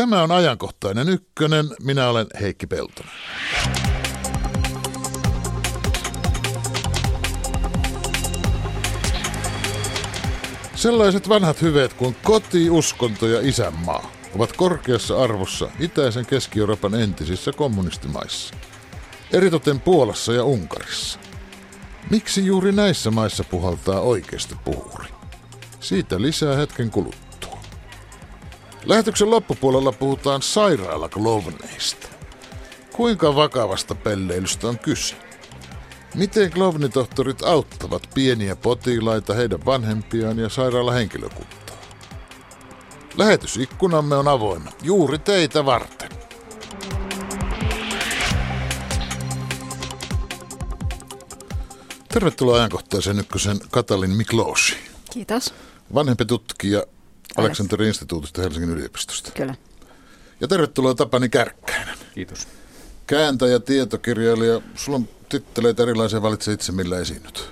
Tämä on ajankohtainen ykkönen. Minä olen Heikki Peltonen. Sellaiset vanhat hyveet kuin koti, uskonto ja isänmaa ovat korkeassa arvossa itäisen Keski-Euroopan entisissä kommunistimaissa. Eritoten Puolassa ja Unkarissa. Miksi juuri näissä maissa puhaltaa oikeasti puhuri? Siitä lisää hetken kuluttua. Lähetyksen loppupuolella puhutaan sairaalaklovneista. Kuinka vakavasta pelleilystä on kyse? Miten klovnitohtorit auttavat pieniä potilaita, heidän vanhempiaan ja sairaalahenkilökuntaa? Lähetysikkunamme on avoinna juuri teitä varten. Tervetuloa ajankohtaisen ykkösen Katalin Mikloosi. Kiitos. Vanhempi tutkija Aleksanterin instituutista Helsingin yliopistosta. Kyllä. Ja tervetuloa Tapani Kärkkäinen. Kiitos. Kääntäjä, tietokirjailija. Sulla on titteleitä erilaisia, valitse itse millä esiinnyt.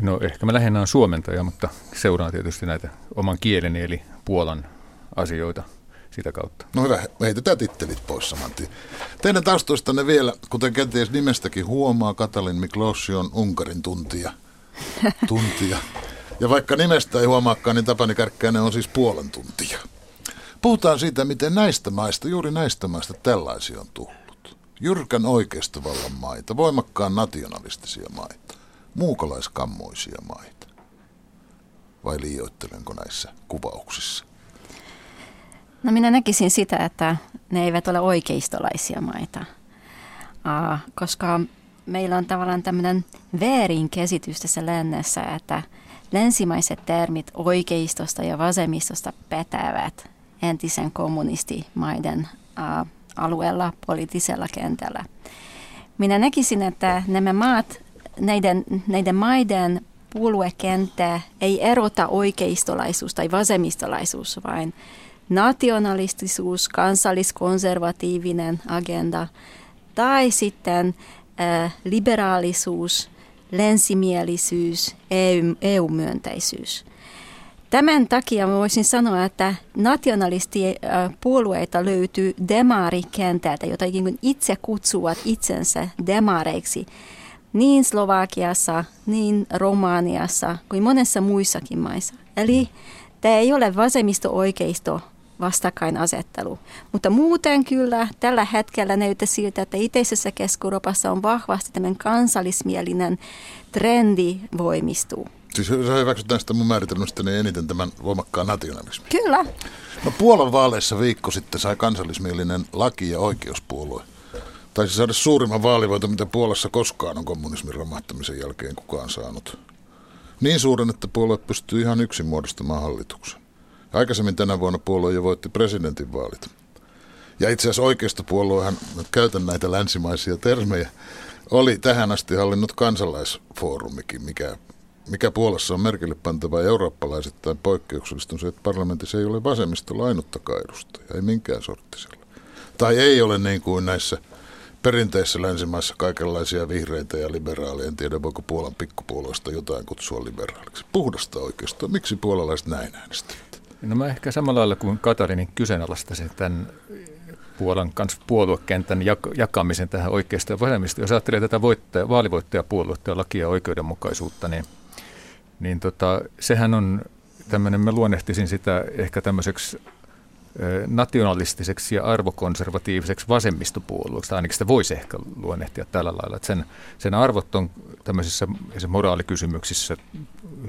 No ehkä mä lähinnä on suomentaja, mutta seuraan tietysti näitä oman kieleni eli Puolan asioita sitä kautta. No hyvä, heitetään tittelit pois saman tien. Teidän taustoistanne vielä, kuten kenties nimestäkin huomaa, Katalin Miklossi on Unkarin tuntija. tuntija. Ja vaikka nimestä ei huomaakaan, niin Tapani Kärkkäinen on siis puolen tuntija. Puhutaan siitä, miten näistä maista, juuri näistä maista tällaisia on tullut. Jyrkän oikeistovallan maita, voimakkaan nationalistisia maita, muukalaiskammoisia maita. Vai liioittelenko näissä kuvauksissa? No minä näkisin sitä, että ne eivät ole oikeistolaisia maita, koska meillä on tavallaan tämmöinen väärin käsitys tässä lännessä, että länsimaiset termit oikeistosta ja vasemmistosta pätevät entisen kommunistimaiden alueella, poliittisella kentällä. Minä näkisin, että nämä maat, näiden, näiden maiden puoluekenttä ei erota oikeistolaisuus tai vasemmistolaisuus, vaan nationalistisuus, kansalliskonservatiivinen agenda tai sitten liberaalisuus, länsimielisyys, EU, EU-myönteisyys. Tämän takia voisin sanoa, että nationalistipuolueita löytyy demarikentältä, jota itse kutsuvat itsensä demareiksi niin Slovakiassa, niin Romaniassa kuin monessa muissakin maissa. Eli tämä ei ole vasemmisto-oikeisto vastakkainasettelu. Mutta muuten kyllä tällä hetkellä näyttää siltä, että itäisessä keski on vahvasti tämmöinen kansallismielinen trendi voimistuu. Siis sä hyväksytään sitä mun määritelmästä niin eniten tämän voimakkaan nationalismin. Kyllä. No Puolan vaaleissa viikko sitten sai kansallismielinen laki- ja oikeuspuolue. Taisi saada suurimman vaalivoiton, mitä Puolassa koskaan on kommunismin romahtamisen jälkeen kukaan saanut. Niin suuren, että puolue pystyy ihan yksin muodostamaan hallituksen. Aikaisemmin tänä vuonna puolue jo voitti presidentinvaalit. Ja itse asiassa oikeistopuoluehan, käytän näitä länsimaisia termejä, oli tähän asti hallinnut kansalaisfoorumikin, mikä, mikä Puolassa on merkille pantava tai poikkeuksellista on se, että parlamentissa ei ole vasemmistolla ainuttakaan edustajaa, ei minkään sorttisella. Tai ei ole niin kuin näissä perinteisissä länsimaissa kaikenlaisia vihreitä ja liberaaleja. En tiedä, voiko Puolan pikkupuolueesta jotain kutsua liberaaliksi. Puhdasta oikeastaan. Miksi puolalaiset näin äänestivät? No mä ehkä samalla lailla kuin Katarinin kyseenalaistaisin tämän Puolan kanssa puoluekentän jakamisen tähän oikeasta ja vasemmista. Jos ajattelee tätä voittaja, vaalivoittajapuoluetta ja lakia oikeudenmukaisuutta, niin, niin tota, sehän on tämmöinen, mä luonnehtisin sitä ehkä tämmöiseksi nationalistiseksi ja arvokonservatiiviseksi vasemmistopuolueeksi, ainakin sitä voisi ehkä luonnehtia tällä lailla, että sen, sen arvot on tämmöisissä moraalikysymyksissä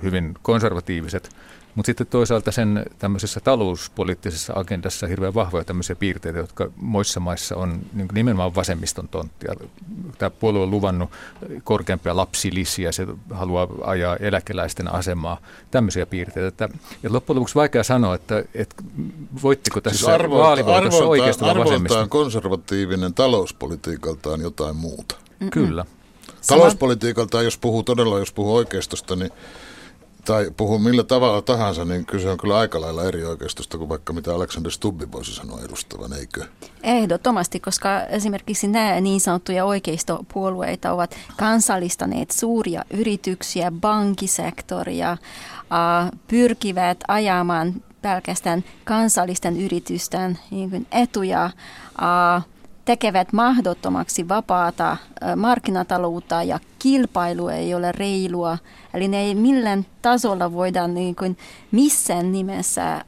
hyvin konservatiiviset, mutta sitten toisaalta sen tämmöisessä talouspoliittisessa agendassa hirveän vahvoja tämmöisiä piirteitä, jotka muissa maissa on niin nimenomaan vasemmiston tonttia. Tämä puolue on luvannut korkeampia lapsilisiä, se haluaa ajaa eläkeläisten asemaa, tämmöisiä piirteitä. Että, että loppujen lopuksi vaikea sanoa, että, että voittiko tässä siis vaalivoitossa oikeastaan arvoltaan konservatiivinen talouspolitiikaltaan jotain muuta. Mm-mm. Kyllä. Talouspolitiikaltaan, jos puhuu todella, jos puhuu oikeistosta, niin tai puhuu millä tavalla tahansa, niin kyse on kyllä aika lailla eri oikeistosta kuin vaikka mitä Alexander Stubbi voisi sanoa edustavan, eikö? Ehdottomasti, koska esimerkiksi nämä niin sanottuja oikeistopuolueita ovat kansallistaneet suuria yrityksiä, pankkisektoria, pyrkivät ajamaan pelkästään kansallisten yritysten niin etuja, tekevät mahdottomaksi vapaata markkinataloutta ja kilpailu ei ole reilua. Eli ne ei millään tasolla voida niin kuin missään nimessä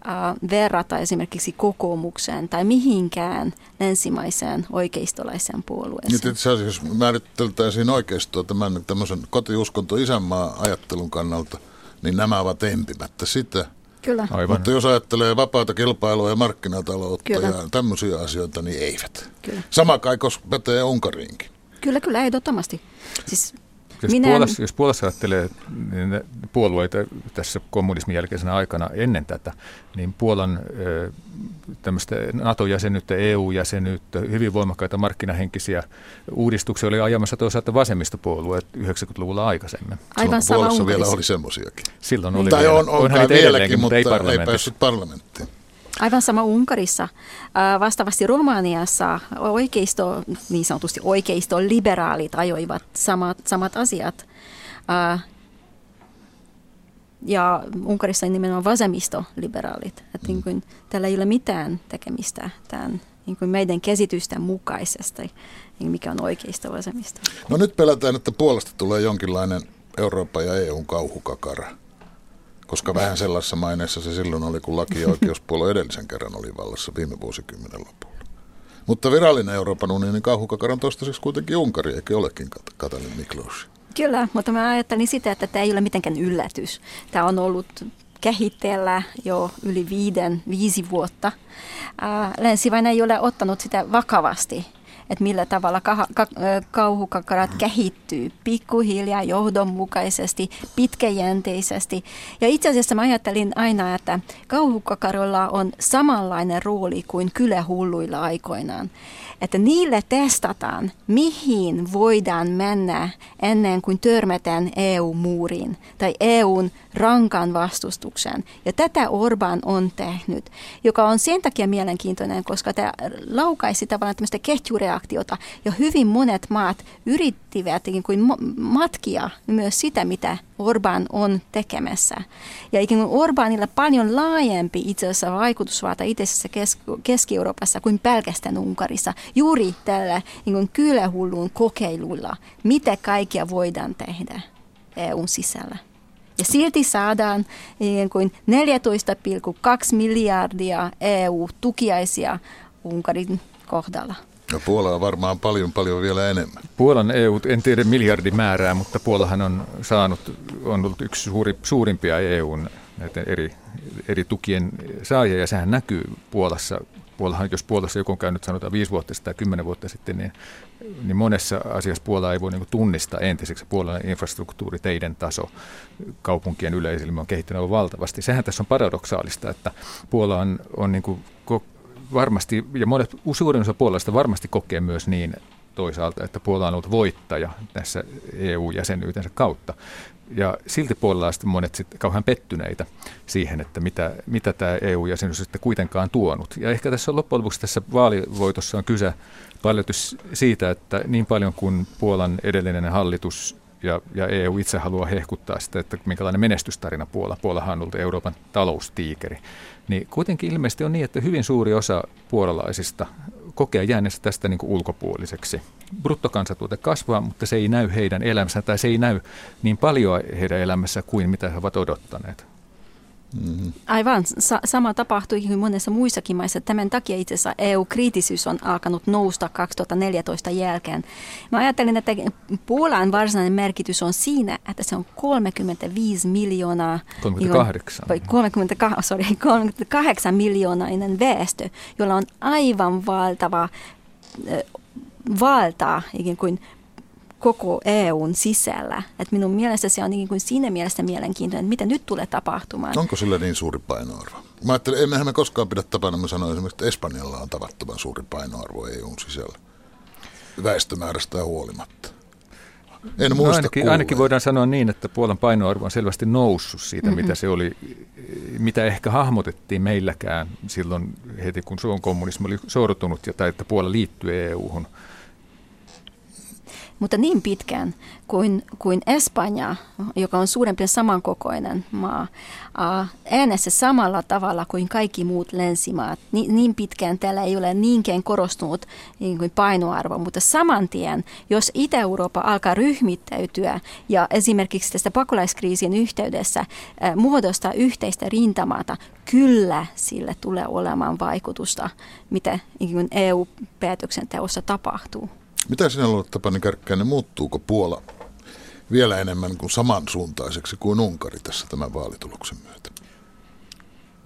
verrata esimerkiksi kokoomukseen tai mihinkään länsimaiseen oikeistolaiseen puolueeseen. Nyt itse asiassa määriteltäisiin oikeistoa tämän tämmöisen kotiuskonto isänmaa ajattelun kannalta, niin nämä ovat empimättä sitä – Kyllä. Aivan. Mutta jos ajattelee vapaata kilpailua ja markkinataloutta kyllä. ja tämmöisiä asioita, niin eivät. Kyllä. Sama kai pätee Unkariinkin. Kyllä, kyllä, ehdottomasti. Siis jos, Minä... Puolassa, jos Puolassa ajattelee niin puolueita tässä kommunismin jälkeisenä aikana ennen tätä, niin Puolan tämmöistä NATO-jäsenyyttä, EU-jäsenyyttä, hyvin voimakkaita markkinahenkisiä uudistuksia oli ajamassa toisaalta vasemmistopuolueet 90-luvulla aikaisemmin. Aivan Puolassa vielä oli semmoisiakin. Silloin oli tai vielä. on, on kai vieläkin, mutta ei, ei päässyt parlamenttiin. Aivan sama Unkarissa. Vastaavasti Romaniassa oikeisto, niin sanotusti oikeisto, liberaalit ajoivat samat, samat asiat. Ja Unkarissa on nimenomaan vasemmistoliberaalit. Että niin kuin, tällä ei ole mitään tekemistä tämän niin kuin meidän käsitysten mukaisesti, niin mikä on oikeista vasemmista. No nyt pelätään, että puolesta tulee jonkinlainen Euroopan ja EUn kauhukakara koska vähän sellaisessa maineessa se silloin oli, kun laki- ja oikeuspuolue edellisen kerran oli vallassa viime vuosikymmenen lopulla. Mutta virallinen Euroopan unionin kauhukakara on toistaiseksi kuitenkin Unkari, eikä olekin Katalin Miklós. Kyllä, mutta mä ajattelin sitä, että tämä ei ole mitenkään yllätys. Tämä on ollut kehitteellä jo yli viiden, viisi vuotta. Länsivain ei ole ottanut sitä vakavasti että millä tavalla ka- ka- kauhukakarat kehittyy pikkuhiljaa, johdonmukaisesti, pitkäjänteisesti. Ja itse asiassa mä ajattelin aina, että kauhukakaroilla on samanlainen rooli kuin kylähulluilla aikoinaan että niille testataan, mihin voidaan mennä ennen kuin törmätään EU-muuriin tai EUn rankan vastustukseen. Ja tätä Orban on tehnyt, joka on sen takia mielenkiintoinen, koska tämä laukaisi tavallaan tämmöistä ketjureaktiota ja hyvin monet maat yrittivät ikään kuin matkia myös sitä, mitä Orban on tekemässä. Ja ikään kuin Orbanilla paljon laajempi itse asiassa vaikutusvalta itse Keski-Euroopassa kuin pelkästään Unkarissa. Juuri tällä niin kylähullun kokeilulla, mitä kaikkea voidaan tehdä EUn sisällä. Ja silti saadaan niin kuin 14,2 miljardia EU-tukiaisia Unkarin kohdalla. No Puola on varmaan paljon paljon vielä enemmän. Puolan EU, en tiedä miljardimäärää, mutta Puolahan on saanut, on ollut yksi suuri, suurimpia EUn näiden eri, eri tukien saajia, ja sehän näkyy Puolassa. Puolahan, jos Puolassa joku on käynyt sanotaan viisi vuotta sitten tai kymmenen vuotta sitten, niin, niin monessa asiassa Puola ei voi niin tunnistaa entiseksi. Puolan infrastruktuuri, teiden taso, kaupunkien yleisilmä on kehittynyt valtavasti. Sehän tässä on paradoksaalista, että Puola on, on niin varmasti, ja monet suurin osa puolesta varmasti kokee myös niin toisaalta, että Puola on ollut voittaja tässä EU-jäsenyytensä kautta. Ja silti puolalaiset monet sitten kauhean pettyneitä siihen, että mitä, mitä tämä EU-jäsenyys sitten kuitenkaan tuonut. Ja ehkä tässä loppujen lopuksi tässä vaalivoitossa on kyse paljon siitä, että niin paljon kuin Puolan edellinen hallitus ja, ja EU itse haluaa hehkuttaa sitä, että minkälainen menestystarina Puola. Puolahan on ollut Euroopan taloustiikeri. Niin kuitenkin ilmeisesti on niin, että hyvin suuri osa puolalaisista kokee jääneensä tästä niin kuin ulkopuoliseksi. Bruttokansantuote kasvaa, mutta se ei näy heidän elämässä tai se ei näy niin paljon heidän elämässä kuin mitä he ovat odottaneet. Mm-hmm. Aivan, Sa- sama tapahtui kuin monessa muissakin maissa. Tämän takia itse asiassa EU-kriittisyys on alkanut nousta 2014 jälkeen. Mä ajattelin, että Puolan varsinainen merkitys on siinä, että se on 35 miljoonaa... 38. Vai 30, sorry, 38 miljoonainen väestö, jolla on aivan valtava valtaa ikään kuin koko EUn sisällä. Et minun mielestä se on niin kuin siinä mielessä mielenkiintoinen, että mitä nyt tulee tapahtumaan. Onko sillä niin suuri painoarvo? Mä ajattelen, emmehän me koskaan pidä tapana, mä sanoin esimerkiksi, että Espanjalla on tavattoman suuri painoarvo EUn sisällä väestömäärästä huolimatta. En no muista no ainakin, ainakin voidaan sanoa niin, että Puolan painoarvo on selvästi noussut siitä, mm-hmm. mitä se oli, mitä ehkä hahmotettiin meilläkään silloin heti, kun Suomen kommunismi oli sortunut ja tai että Puola liittyi EU-hun mutta niin pitkään kuin, kuin Espanja, joka on suurempi samankokoinen maa, äänessä samalla tavalla kuin kaikki muut länsimaat. Ni, niin pitkään täällä ei ole niinkään korostunut niin kuin painoarvo, mutta saman tien, jos Itä-Eurooppa alkaa ryhmittäytyä ja esimerkiksi tästä pakolaiskriisin yhteydessä äh, muodostaa yhteistä rintamaata, kyllä sille tulee olemaan vaikutusta, mitä niin EU-päätöksenteossa tapahtuu. Mitä sinä luulet, Tapani Kärkkäinen, muuttuuko Puola vielä enemmän kuin samansuuntaiseksi kuin Unkari tässä tämän vaalituloksen myötä?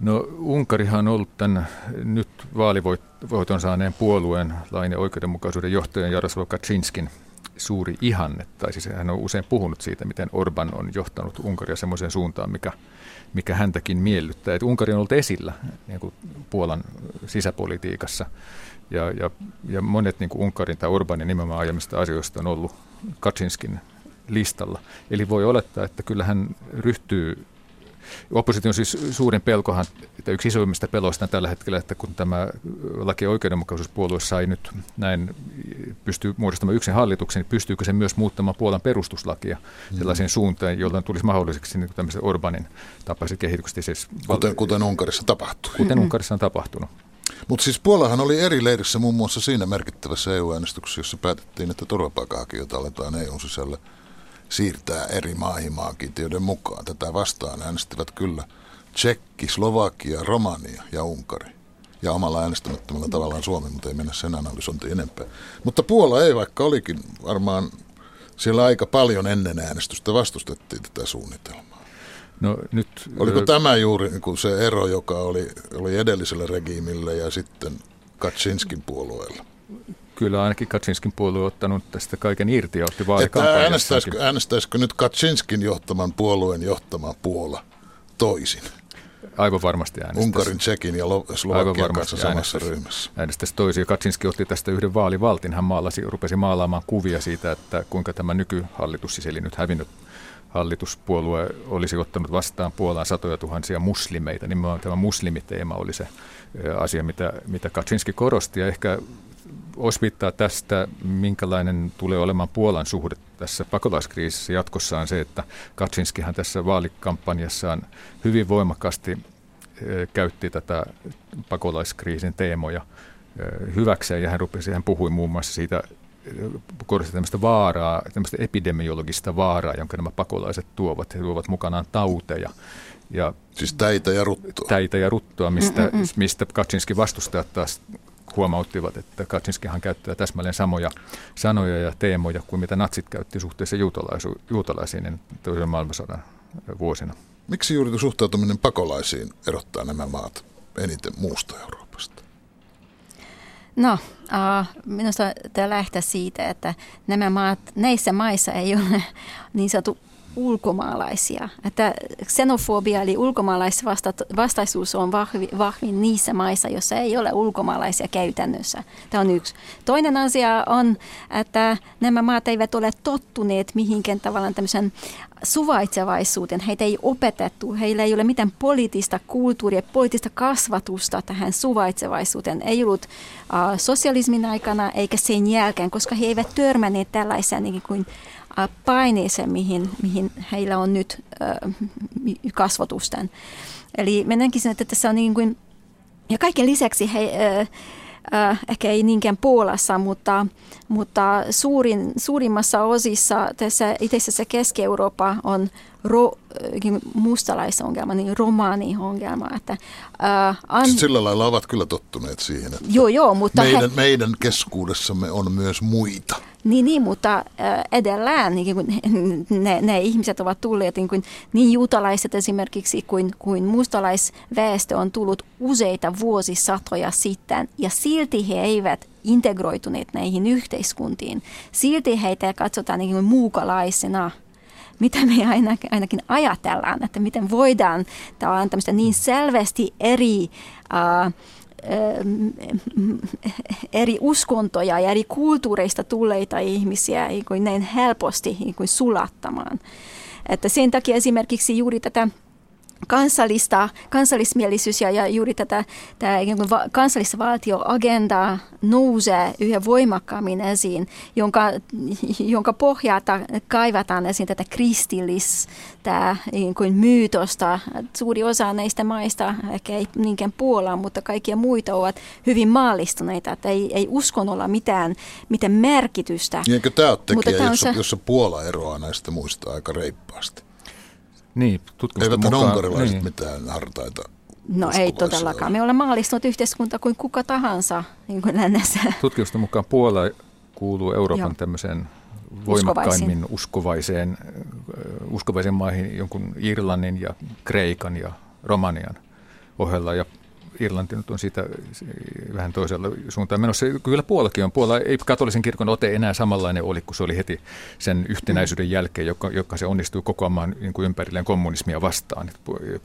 No Unkarihan on ollut tämän nyt vaalivoiton saaneen puolueen lain ja oikeudenmukaisuuden johtajan Jaroslav Kaczynskin suuri ihanne, tai siis hän on usein puhunut siitä, miten Orban on johtanut Unkaria semmoiseen suuntaan, mikä, mikä häntäkin miellyttää. Että Unkari on ollut esillä niin kuin Puolan sisäpolitiikassa, ja, ja, ja monet niin kuin Unkarin tai Orbanin nimenomaan aiemmista asioista on ollut Kaczynskin listalla. Eli voi olettaa, että kyllä hän ryhtyy Opposition siis suurin pelkohan, että yksi isoimmista peloista tällä hetkellä, että kun tämä laki- ja oikeudenmukaisuuspuolue sai nyt näin, pystyy muodostamaan yksin hallituksen, niin pystyykö se myös muuttamaan Puolan perustuslakia mm. sellaiseen suuntaan, jolloin tulisi mahdolliseksi niin tämmöisen Orbanin tapaiset kehitykset. Siis kuten, kuten Unkarissa tapahtuu. Kuten Unkarissa on tapahtunut. Mutta siis Puolahan oli eri leirissä muun muassa siinä merkittävässä EU-äänestyksessä, jossa päätettiin, että turvapaikanhakijoita aletaan EU sisällä siirtää eri maihin maakiintiöiden mukaan. Tätä vastaan äänestivät kyllä Tsekki, Slovakia, Romania ja Unkari. Ja omalla äänestämättömällä tavallaan Suomi, mutta ei mennä sen analysointiin enempää. Mutta Puola ei, vaikka olikin varmaan siellä aika paljon ennen äänestystä vastustettiin tätä suunnitelmaa. No, nyt, Oliko ö... tämä juuri niin kuin se ero, joka oli, oli edellisellä regiimillä ja sitten Kaczynskin puolueella? Kyllä ainakin Kaczynskin puolue ottanut tästä kaiken irti ja otti. Äänestäisikö, äänestäisikö nyt Kaczynskin johtaman puolueen johtama Puola toisin? Aivan varmasti äänestäisi. Unkarin, Tsekin ja Slovakian kanssa samassa ryhmässä. Äänestäisi toisin. Kaczynski otti tästä yhden vaalivaltin. Hän maalasi, rupesi maalaamaan kuvia siitä, että kuinka tämä nykyhallitus, siis eli nyt hävinnyt hallituspuolue olisi ottanut vastaan Puolaan satoja tuhansia muslimeita. Nimenomaan tämä muslimiteema oli se asia, mitä, mitä Kaczynski korosti. Ja ehkä osvittaa tästä, minkälainen tulee olemaan Puolan suhde tässä pakolaiskriisissä jatkossa on se, että Kaczynskihan tässä vaalikampanjassaan hyvin voimakkaasti eh, käytti tätä pakolaiskriisin teemoja eh, hyväkseen ja hän, rupesi, hän puhui muun muassa siitä eh, korosti tämmöistä vaaraa, tämmöistä epidemiologista vaaraa, jonka nämä pakolaiset tuovat. He tuovat mukanaan tauteja. Ja siis täitä ja ruttoa. Täitä ja ruttoa, mistä, mistä Kaczynski vastustajat taas huomauttivat, että Kaczynskihan käyttää täsmälleen samoja sanoja ja teemoja kuin mitä natsit käytti suhteessa juutalaisiin toisen maailmansodan vuosina. Miksi juuri suhtautuminen pakolaisiin erottaa nämä maat eniten muusta Euroopasta? No, uh, minusta tämä lähtee siitä, että nämä maat, näissä maissa ei ole niin sanottu ulkomaalaisia. Että xenofobia eli ulkomaalaisvastaisuus on vahvi, vahvin niissä maissa, joissa ei ole ulkomaalaisia käytännössä. Tämä on yksi. Toinen asia on, että nämä maat eivät ole tottuneet mihinkään tavallaan tämmöisen suvaitsevaisuuteen. Heitä ei opetettu, heillä ei ole mitään poliittista kulttuuria, poliittista kasvatusta tähän suvaitsevaisuuteen. Ei ollut uh, sosialismin aikana eikä sen jälkeen, koska he eivät törmänneet tällaiseen niin kuin paineeseen, mihin, mihin heillä on nyt äh, kasvotusten. Eli mä näkisin, että tässä on niin kuin, ja kaiken lisäksi he, äh, ehkä ei niinkään Puolassa, mutta, mutta suurin, suurimmassa osissa tässä itse Keski-Eurooppa on ro, mustalaisongelma, niin romaaniongelma. Että, äh, an... Sillä lailla ovat kyllä tottuneet siihen, että joo, joo, mutta meidän, he... meidän keskuudessamme on myös muita. Niin, niin mutta äh, edelleen niin kuin ne, ne ihmiset ovat tulleet, niin, kuin, niin juutalaiset esimerkiksi kuin, kuin mustalaisväestö on tullut useita vuosisatoja sitten, ja silti he eivät integroituneet näihin yhteiskuntiin. Silti heitä katsotaan niin kuin muukalaisena mitä me ainakin ajatellaan, että miten voidaan tavallaan tämmöistä niin selvästi eri uh, eri uskontoja ja eri kulttuureista tulleita ihmisiä niin kuin näin helposti niin kuin sulattamaan. Että sen takia esimerkiksi juuri tätä kansallista, kansallismielisyys ja, ja juuri tätä tämä kansallisvaltioagenda nousee yhä voimakkaammin esiin, jonka, jonka pohjalta kaivataan esiin tätä kristillis, tämä niin kuin myytosta. Suuri osa näistä maista, ehkä ei niinkään Puola, mutta kaikkia muita ovat hyvin maallistuneita, että ei, ei uskonnolla mitään, mitään merkitystä. Niin eikö tämä ole tekijä, jossa, se... jossa Puola eroaa näistä muista aika reippaasti? Niin, tutkimusten Eivät mukaan. unkarilaiset niin. mitään hartaita No ei todellakaan. Me olemme maallistunut yhteiskunta kuin kuka tahansa niin kuin lännessä. Tutkimusten mukaan Puola kuuluu Euroopan Joo. tämmöiseen voimakkaimmin uskovaiseen, uskovaiseen maihin jonkun Irlannin ja Kreikan ja Romanian ohella. Ja Irlanti nyt on siitä vähän toisella suuntaan menossa. Kyllä Puolakin on. Puola ei katolisen kirkon ote enää samanlainen oli kuin se oli heti sen yhtenäisyyden jälkeen, joka, joka se onnistui kokoamaan niin kuin ympärilleen kommunismia vastaan.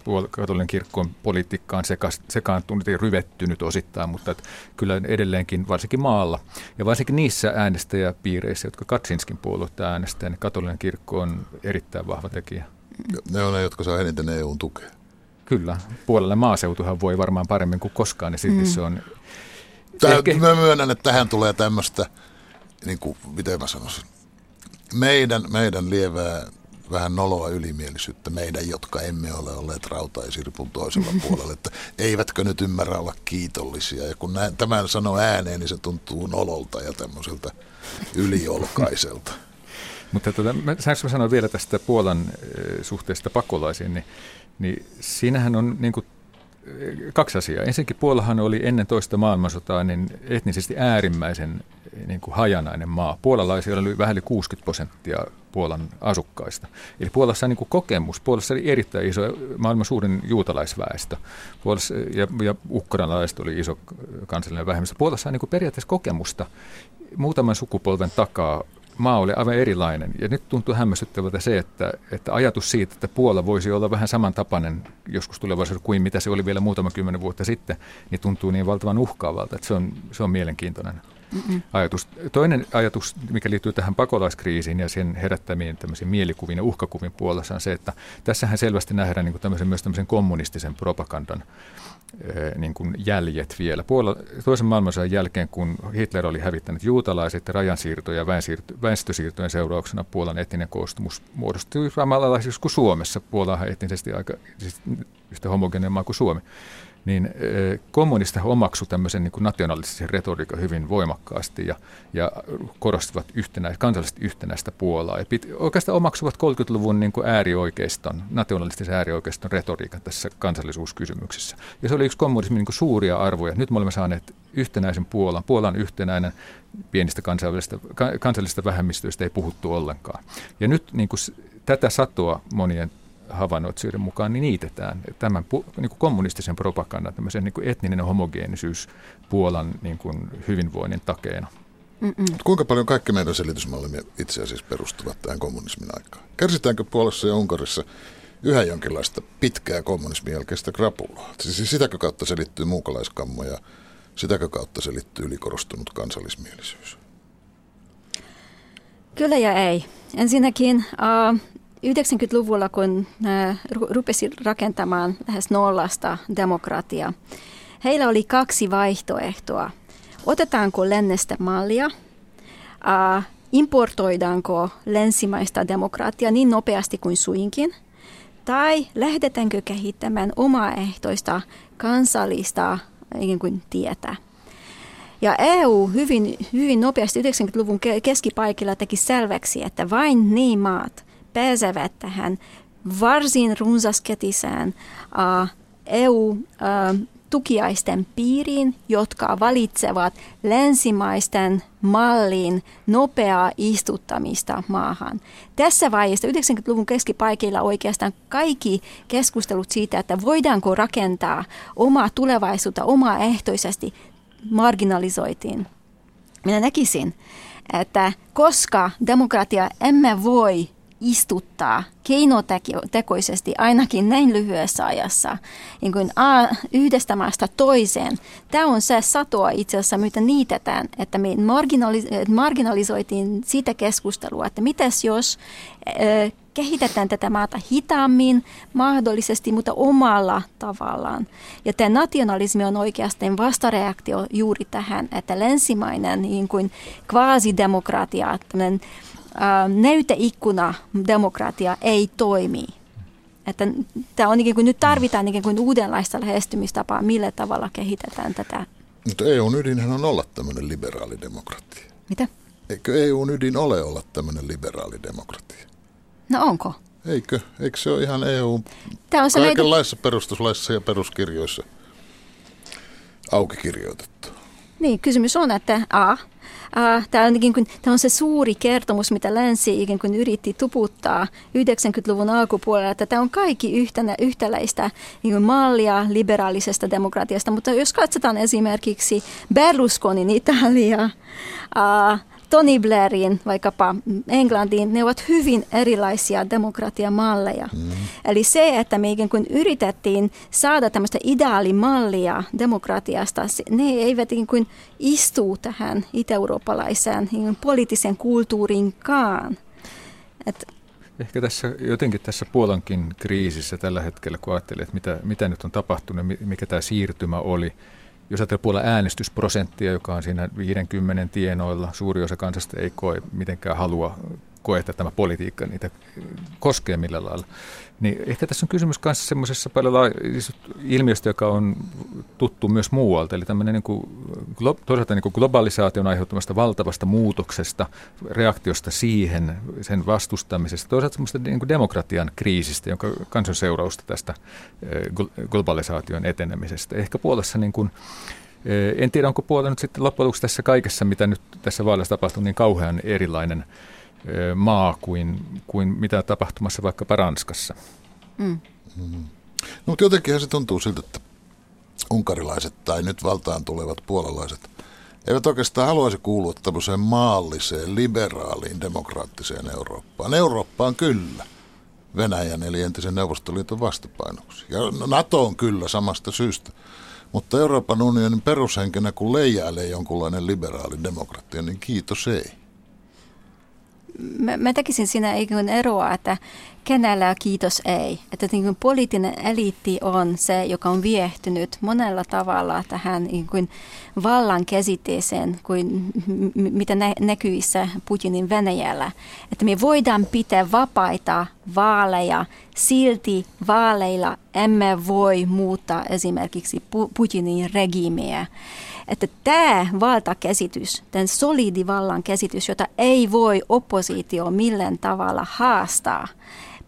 Puola, katolinen kirkko on politiikkaan seka, sekaantunut ja ryvettynyt osittain, mutta että kyllä edelleenkin, varsinkin maalla ja varsinkin niissä äänestäjäpiireissä, jotka Kaczynskin puoluetta äänestää, niin katolinen kirkko on erittäin vahva tekijä. Ne on ne, jotka saa eniten EUn tukea. Kyllä, puolella maaseutuhan voi varmaan paremmin kuin koskaan, niin silti mm. se on... Tämä, ehkä... Mä myönnän, että tähän tulee tämmöistä, niin kuin, miten mä sanoisin, meidän, meidän lievää vähän noloa ylimielisyyttä, meidän, jotka emme ole olleet rautaisirpun toisella puolella, että eivätkö nyt ymmärrä olla kiitollisia. Ja kun näin, tämän sanoo ääneen, niin se tuntuu nololta ja tämmöiseltä yliolkaiselta. Mutta tuota, saanko mä sanoa vielä tästä Puolan suhteesta pakolaisiin, niin niin siinähän on niin kuin kaksi asiaa. Ensinnäkin Puolahan oli ennen toista maailmansotaa niin etnisesti äärimmäisen niin kuin hajanainen maa. Puolalaisia oli vähän yli 60 prosenttia Puolan asukkaista. Eli Puolassa on niin kuin kokemus. Puolassa oli erittäin iso, maailman suurin juutalaisväestö. Puolassa, ja, ja ukkoranalaiset oli iso kansallinen vähemmistö. Puolassa on niin kuin periaatteessa kokemusta muutaman sukupolven takaa maa oli aivan erilainen. Ja nyt tuntuu hämmästyttävältä se, että, että ajatus siitä, että Puola voisi olla vähän samantapainen joskus tulevaisuudessa kuin mitä se oli vielä muutama kymmenen vuotta sitten, niin tuntuu niin valtavan uhkaavalta, että se on, se on mielenkiintoinen. Mm-mm. ajatus. Toinen ajatus, mikä liittyy tähän pakolaiskriisiin ja sen herättämiin tämmöisiin mielikuviin ja uhkakuvin puolessa on se, että tässähän selvästi nähdään niin kuin tämmöisen, myös tämmöisen kommunistisen propagandan niin kuin jäljet vielä. Puola, toisen maailmansodan jälkeen, kun Hitler oli hävittänyt juutalaiset ja rajansiirto- ja väestösiirtojen seurauksena Puolan etninen koostumus muodostui samalla kuin Suomessa. Puola on etnisesti aika siis yhtä homogeeninen maa kuin Suomi niin kommunista omaksu tämmöisen niin kuin nationalistisen retoriikan hyvin voimakkaasti ja, ja korostivat yhtenä, kansallisesti yhtenäistä Puolaa. Ja pit, oikeastaan omaksuvat 30-luvun niin kuin äärioikeiston, nationalistisen äärioikeiston retoriikan tässä kansallisuuskysymyksessä. Ja se oli yksi kommunismin niin suuria arvoja. Nyt me olemme saaneet yhtenäisen Puolan. Puolan yhtenäinen pienistä kansallisista, kansallisista vähemmistöistä ei puhuttu ollenkaan. Ja nyt niin kuin, tätä satoa monien havainnoitsijoiden mukaan niin niitetään tämän niin kuin kommunistisen propagandan, tämmöisen niin kuin etninen homogeenisyys Puolan niin kuin hyvinvoinnin takeena. Mm-mm. Kuinka paljon kaikki meidän selitysmallimme itse asiassa perustuvat tähän kommunismin aikaan? Kärsitäänkö Puolassa ja Unkarissa yhä jonkinlaista pitkää kommunismin jälkeistä krapulaa? Siis sitäkö kautta selittyy muukalaiskammo ja sitäkö kautta selittyy ylikorostunut kansallismielisyys? Kyllä ja ei. Ensinnäkin uh, 90-luvulla, kun rupesi rakentamaan lähes nollasta demokratiaa, heillä oli kaksi vaihtoehtoa. Otetaanko lännestä mallia, importoidaanko länsimaista demokratiaa niin nopeasti kuin suinkin, tai lähdetäänkö kehittämään omaehtoista kansallista ikään kuin tietä. Ja EU hyvin, hyvin nopeasti 90-luvun keskipaikilla teki selväksi, että vain niin maat, pääsevät tähän varsin runsasketisään EU-tukiaisten piiriin, jotka valitsevat länsimaisten mallin nopeaa istuttamista maahan. Tässä vaiheessa 90-luvun keskipaikilla oikeastaan kaikki keskustelut siitä, että voidaanko rakentaa omaa tulevaisuutta omaehtoisesti marginalisoitiin. Minä näkisin, että koska demokratia emme voi istuttaa keinotekoisesti ainakin näin lyhyessä ajassa niin kuin a, yhdestä maasta toiseen. Tämä on se satoa itse asiassa, mitä niitetään, että me marginalis- marginalisoitiin sitä keskustelua, että mitäs jos kehitetään tätä maata hitaammin, mahdollisesti, mutta omalla tavallaan. Ja tämä nationalismi on oikeastaan vastareaktio juuri tähän, että länsimainen niin kuin kvaasidemokratia, tämmöinen näyteikkuna demokratia ei toimi. Että tämä on ikään kuin, nyt tarvitaan ikään kuin uudenlaista lähestymistapaa, millä tavalla kehitetään tätä. Mutta EUn ydinhän on olla tämmöinen liberaali demokratia. Mitä? Eikö EUn ydin ole olla tämmöinen liberaali demokratia? No onko? Eikö? Eikö se ole ihan EU Tämä on se kaikenlaisissa meitä... perustuslaissa ja peruskirjoissa auki kirjoitettu? Niin, kysymys on, että A, Tämä on, niin kuin, tämä on se suuri kertomus, mitä länsi ikään kuin yritti tuputtaa 90-luvun alkupuolella, että tämä on kaikki yhtenä, yhtäläistä niin kuin mallia liberaalisesta demokratiasta. Mutta jos katsotaan esimerkiksi Berlusconin Italia, Tony Blairin vaikkapa Englantiin, ne ovat hyvin erilaisia demokratiamalleja. Mm. Eli se, että me ikään kuin yritettiin saada tämmöistä ideaalimallia demokratiasta, ne eivät ikään kuin istu tähän itä-eurooppalaiseen niin poliittisen kulttuurinkaan. Et Ehkä tässä jotenkin tässä Puolankin kriisissä tällä hetkellä, kun ajattelee, että mitä, mitä nyt on tapahtunut, mikä tämä siirtymä oli, jos ajatellaan puolella äänestysprosenttia, joka on siinä 50 tienoilla, suuri osa kansasta ei koe mitenkään halua koe, että tämä politiikka niitä koskee millä lailla. Niin ehkä tässä on kysymys myös semmoisessa siis ilmiöstä, joka on tuttu myös muualta, eli tämmöinen niin kuin, toisaalta niin kuin globalisaation aiheuttamasta valtavasta muutoksesta, reaktiosta siihen, sen vastustamisesta, toisaalta semmoista niin kuin demokratian kriisistä, jonka kansan seurausta tästä eh, globalisaation etenemisestä. Ehkä Puolassa niin kuin, eh, en tiedä, onko Puola nyt sitten loppujen lopuksi tässä kaikessa, mitä nyt tässä vaalissa tapahtuu, niin kauhean erilainen – maa kuin, kuin mitä tapahtumassa vaikkapa Ranskassa. Mm. Mm. No, mutta jotenkinhan se tuntuu siltä, että unkarilaiset tai nyt valtaan tulevat puolalaiset eivät oikeastaan haluaisi kuulua tämmöiseen maalliseen, liberaaliin, demokraattiseen Eurooppaan. Eurooppaan kyllä. Venäjän eli entisen Neuvostoliiton vastapainoksi. Ja NATO on kyllä samasta syystä. Mutta Euroopan unionin perushenkenä, kun leijailee jonkunlainen liberaali demokratia, niin kiitos ei mä, mä tekisin siinä ikään eroa, että kenellä kiitos ei. Että niin kuin poliittinen eliitti on se, joka on viehtynyt monella tavalla tähän niin kuin vallan käsitteeseen, kuin mitä nä- näkyissä Putinin Venäjällä. Että me voidaan pitää vapaita vaaleja, silti vaaleilla emme voi muuttaa esimerkiksi Putinin regiimiä että tämä valtakäsitys, tämän solidivallan käsitys, jota ei voi oppositio millään tavalla haastaa,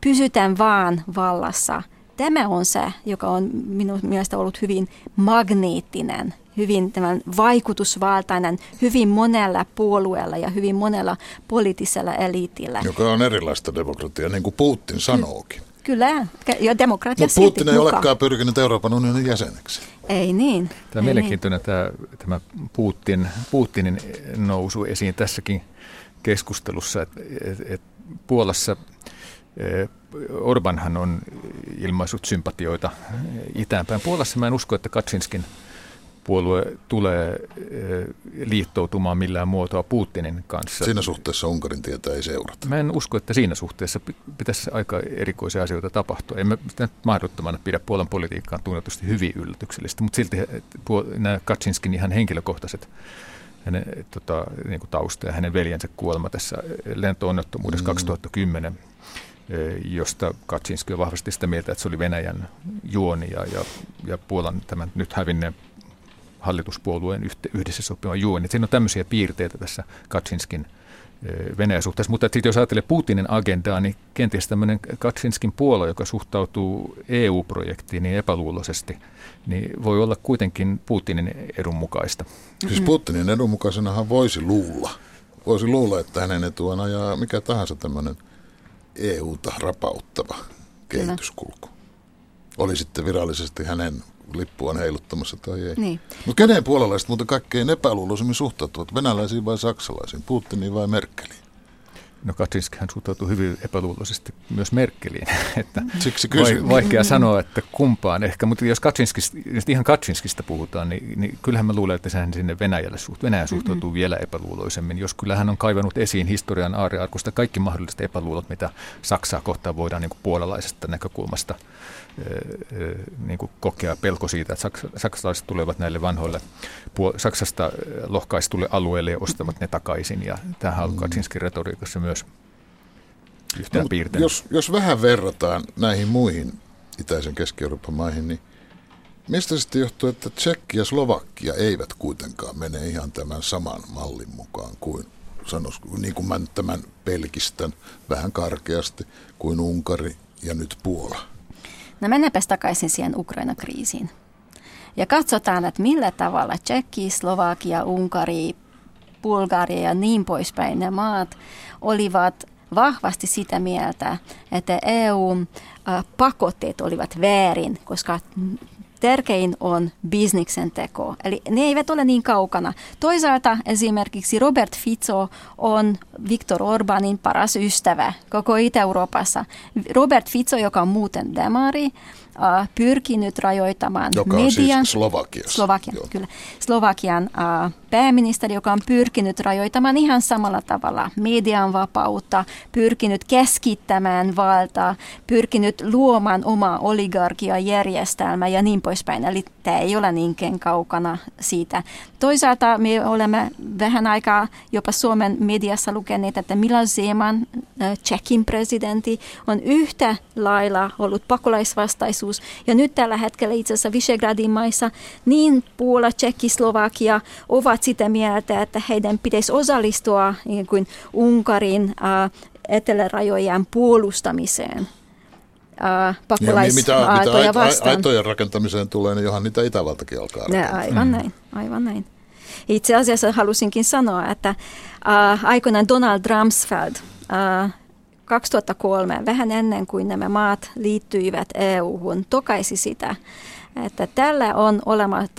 pysytään vaan vallassa. Tämä on se, joka on minun mielestä ollut hyvin magneettinen, hyvin tämän vaikutusvaltainen, hyvin monella puolueella ja hyvin monella poliittisella eliitillä. Joka on erilaista demokratiaa, niin kuin Putin sanookin. Kyllä, ja demokratia Mutta Putin ei mukaan. olekaan pyrkinyt Euroopan unionin jäseneksi. Ei niin. Tämä on ei mielenkiintoinen niin. tämä, tämä Putin, Putinin nousu esiin tässäkin keskustelussa, että et, et Puolassa eh, Orbanhan on ilmaissut sympatioita itäänpäin. Puolassa mä en usko, että Kaczynskin – puolue tulee eh, liittoutumaan millään muotoa Putinin kanssa. Siinä suhteessa Unkarin tietä ei seurata. Mä en usko, että siinä suhteessa pitäisi aika erikoisia asioita tapahtua. En mä mahdottomana pidä Puolan politiikkaan tunnetusti hyvin yllätyksellistä, mutta silti nämä Kaczynskin ihan henkilökohtaiset hänen tota, niin kuin tausta ja hänen veljensä kuolema tässä lentoonnettomuudessa mm. 2010 eh, josta Kaczynski on vahvasti sitä mieltä, että se oli Venäjän juoni ja, ja, ja Puolan tämän nyt hävinneen hallituspuolueen yhdessä sopima juoni. Siinä on tämmöisiä piirteitä tässä Kaczynskin Venäjän suhteessa. Mutta sitten jos ajattelee Putinin agendaa, niin kenties tämmöinen Kaczynskin puolue, joka suhtautuu EU-projektiin niin epäluuloisesti, niin voi olla kuitenkin Putinin edun mukaista. Siis Putinin edun mukaisenahan voisi luulla. Voisi luulla, että hänen etuaan ajaa mikä tahansa tämmöinen EU-ta rapauttava kehityskulku. Oli sitten virallisesti hänen lippuaan heiluttamassa tai ei. Niin. Mutta kenen puolalaiset muuten kaikkein epäluuloisemmin suhtautuvat? Venäläisiin vai saksalaisiin? Putiniin vai Merkeliin? No Kaczynski hän suhtautuu hyvin epäluuloisesti myös Merkeliin. että Siksi kysyn. Vaikea sanoa, että kumpaan ehkä, mutta jos, Kaczynskista, jos ihan Kaczynskista puhutaan, niin, niin kyllähän mä luulen, että sehän sinne Venäjälle suht, Venäjä suhtautuu mm-hmm. vielä epäluuloisemmin. Jos kyllä hän on kaivannut esiin historian aariarkusta kaikki mahdolliset epäluulot, mitä Saksaa kohtaan voidaan niin kuin puolalaisesta näkökulmasta niin kuin kokea pelko siitä, että saksalaiset tulevat näille vanhoille Saksasta lohkaistulle alueelle ja ostavat ne takaisin. Ja tämähän on mm. Kaczynskin retoriikassa myös yhtään no, piirtein. Jos, jos vähän verrataan näihin muihin itäisen Keski-Euroopan maihin, niin mistä sitten johtuu, että Tsekki ja Slovakia eivät kuitenkaan mene ihan tämän saman mallin mukaan kuin sanois, niin kuin mä tämän pelkistän vähän karkeasti kuin Unkari ja nyt Puola? No mennäänpäs takaisin siihen Ukraina-kriisiin. Ja katsotaan, että millä tavalla Tsekki, Slovakia, Unkari, Bulgaria ja niin poispäin ne maat olivat vahvasti sitä mieltä, että EU-pakotteet olivat väärin, koska tärkein on bisniksen teko. Eli ne eivät ole niin kaukana. Toisaalta esimerkiksi Robert Fico on Viktor Orbanin paras ystävä koko Itä-Euroopassa. Robert Fico, joka on muuten demari, äh, pyrkinyt rajoittamaan Joka on median, siis Slovakiassa. Slovakian, kyllä. Slovakian äh, pääministeri, joka on pyrkinyt rajoittamaan ihan samalla tavalla median vapautta, pyrkinyt keskittämään valtaa, pyrkinyt luomaan omaa oligarkiajärjestelmää ja niin poispäin. Eli tämä ei ole niinkään kaukana siitä. Toisaalta me olemme vähän aikaa jopa Suomen mediassa lukeneet, että Milan Zeman, Tsekin presidentti, on yhtä lailla ollut pakolaisvastaisuus. Ja nyt tällä hetkellä itse asiassa Visegradin maissa niin Puola, Tsekki, Slovakia ovat sitä mieltä, että heidän pitäisi osallistua niin kuin Unkarin äh, etelärajojen puolustamiseen pakolaisaatoja mitä, vastaan. aitojen rakentamiseen tulee, niin johan niitä Itävaltakin alkaa rakentaa. Aivan mm. näin, aivan näin. Itse asiassa halusinkin sanoa, että äh, aikoinaan Donald Rumsfeld äh, 2003, vähän ennen kuin nämä maat liittyivät EU-hun, tokaisi sitä, että tällä on olemassa,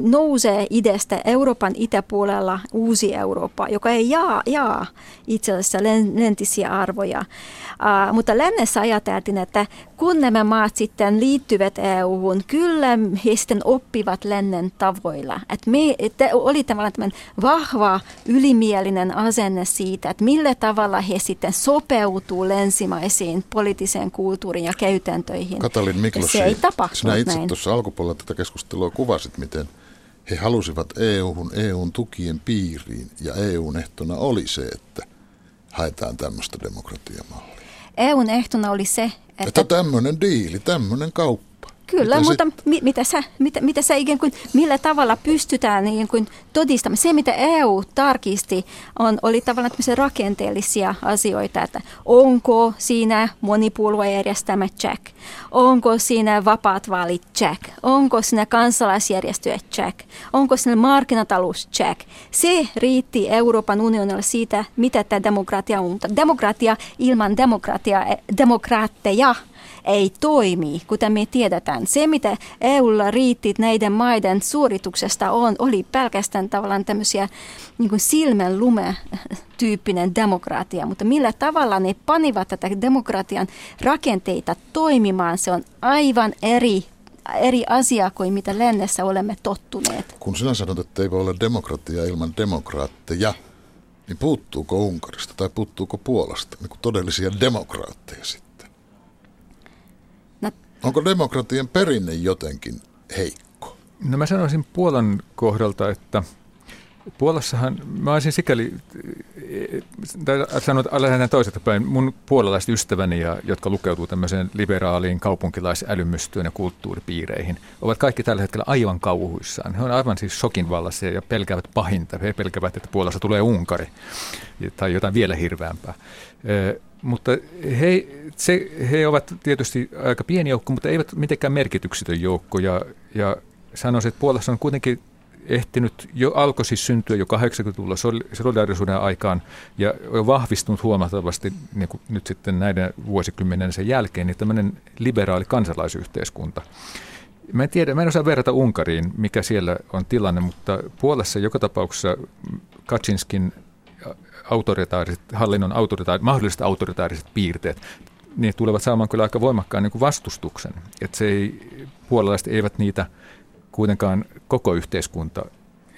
nousee idestä Euroopan itäpuolella uusi Eurooppa, joka ei jaa, jaa itse asiassa lentisiä arvoja. Uh, mutta lännessä ajateltiin, että kun nämä maat sitten liittyvät EU-hun, kyllä he sitten oppivat lännen tavoilla. Että me, että oli tavallaan tämän vahva ylimielinen asenne siitä, että millä tavalla he sitten sopeutuu länsimaisiin poliittiseen kulttuuriin ja käytäntöihin. Katalin Miklosi, se ei sinä itse näin. tuossa alkupuolella tätä keskustelua kuvasit, miten he halusivat EU-hun, EUn tukien piiriin ja EUn ehtona oli se, että haetaan tämmöistä demokratiamallia. EUn ehtona oli se, että... Että tämmöinen diili, tämmöinen kauppa Kyllä, mitä mutta se... mi, mitä, sä, mitä, mitä sä ikään kuin, millä tavalla pystytään niin kuin todistamaan? Se, mitä EU tarkisti, on, oli tavallaan rakenteellisia asioita, että onko siinä monipuoluejärjestelmä check, onko siinä vapaat vaalit check, onko siinä kansalaisjärjestöjä check, onko siinä markkinatalous check. Se riitti Euroopan unionille siitä, mitä tämä demokratia on. Demokratia ilman demokratia, demokraatteja ei toimi, kuten me tiedetään. Se, mitä EUlla riitti näiden maiden suorituksesta on, oli pelkästään tavallaan tämmöisiä niin kuin silmän lume tyyppinen demokratia, mutta millä tavalla ne panivat tätä demokratian rakenteita toimimaan, se on aivan eri eri asia kuin mitä lännessä olemme tottuneet. Kun sinä sanot, että ei voi olla demokratia ilman demokraatteja, niin puuttuuko Unkarista tai puuttuuko Puolasta niin todellisia demokraatteja sitten? Onko demokratian perinne jotenkin heikko? No mä sanoisin Puolan kohdalta, että Puolassahan, mä olisin sikäli, sanot lähinnä toiselta päin, mun puolalaiset ystäväni, ja, jotka lukeutuu tämmöiseen liberaaliin kaupunkilaisälymystöön ja kulttuuripiireihin, ovat kaikki tällä hetkellä aivan kauhuissaan. He on aivan siis shokin vallassa ja pelkäävät pahinta. He pelkäävät, että Puolassa tulee Unkari tai jotain vielä hirveämpää. Mutta he, se, he ovat tietysti aika pieni joukko, mutta eivät mitenkään merkityksetön joukko. Ja, ja sanoisin, että Puolassa on kuitenkin ehtinyt, jo alkoi siis syntyä jo 80-luvulla solidaarisuuden aikaan ja on vahvistunut huomattavasti niin kuin nyt sitten näiden vuosikymmenen sen jälkeen, niin tämmöinen liberaali kansalaisyhteiskunta. Mä en tiedä, mä en osaa verrata Unkariin, mikä siellä on tilanne, mutta Puolassa joka tapauksessa Kaczynskin autoritaariset, hallinnon autoritaariset, mahdolliset autoritaariset piirteet, ne tulevat saamaan kyllä aika voimakkaan niin vastustuksen. Että se ei, puolalaiset eivät niitä kuitenkaan koko yhteiskunta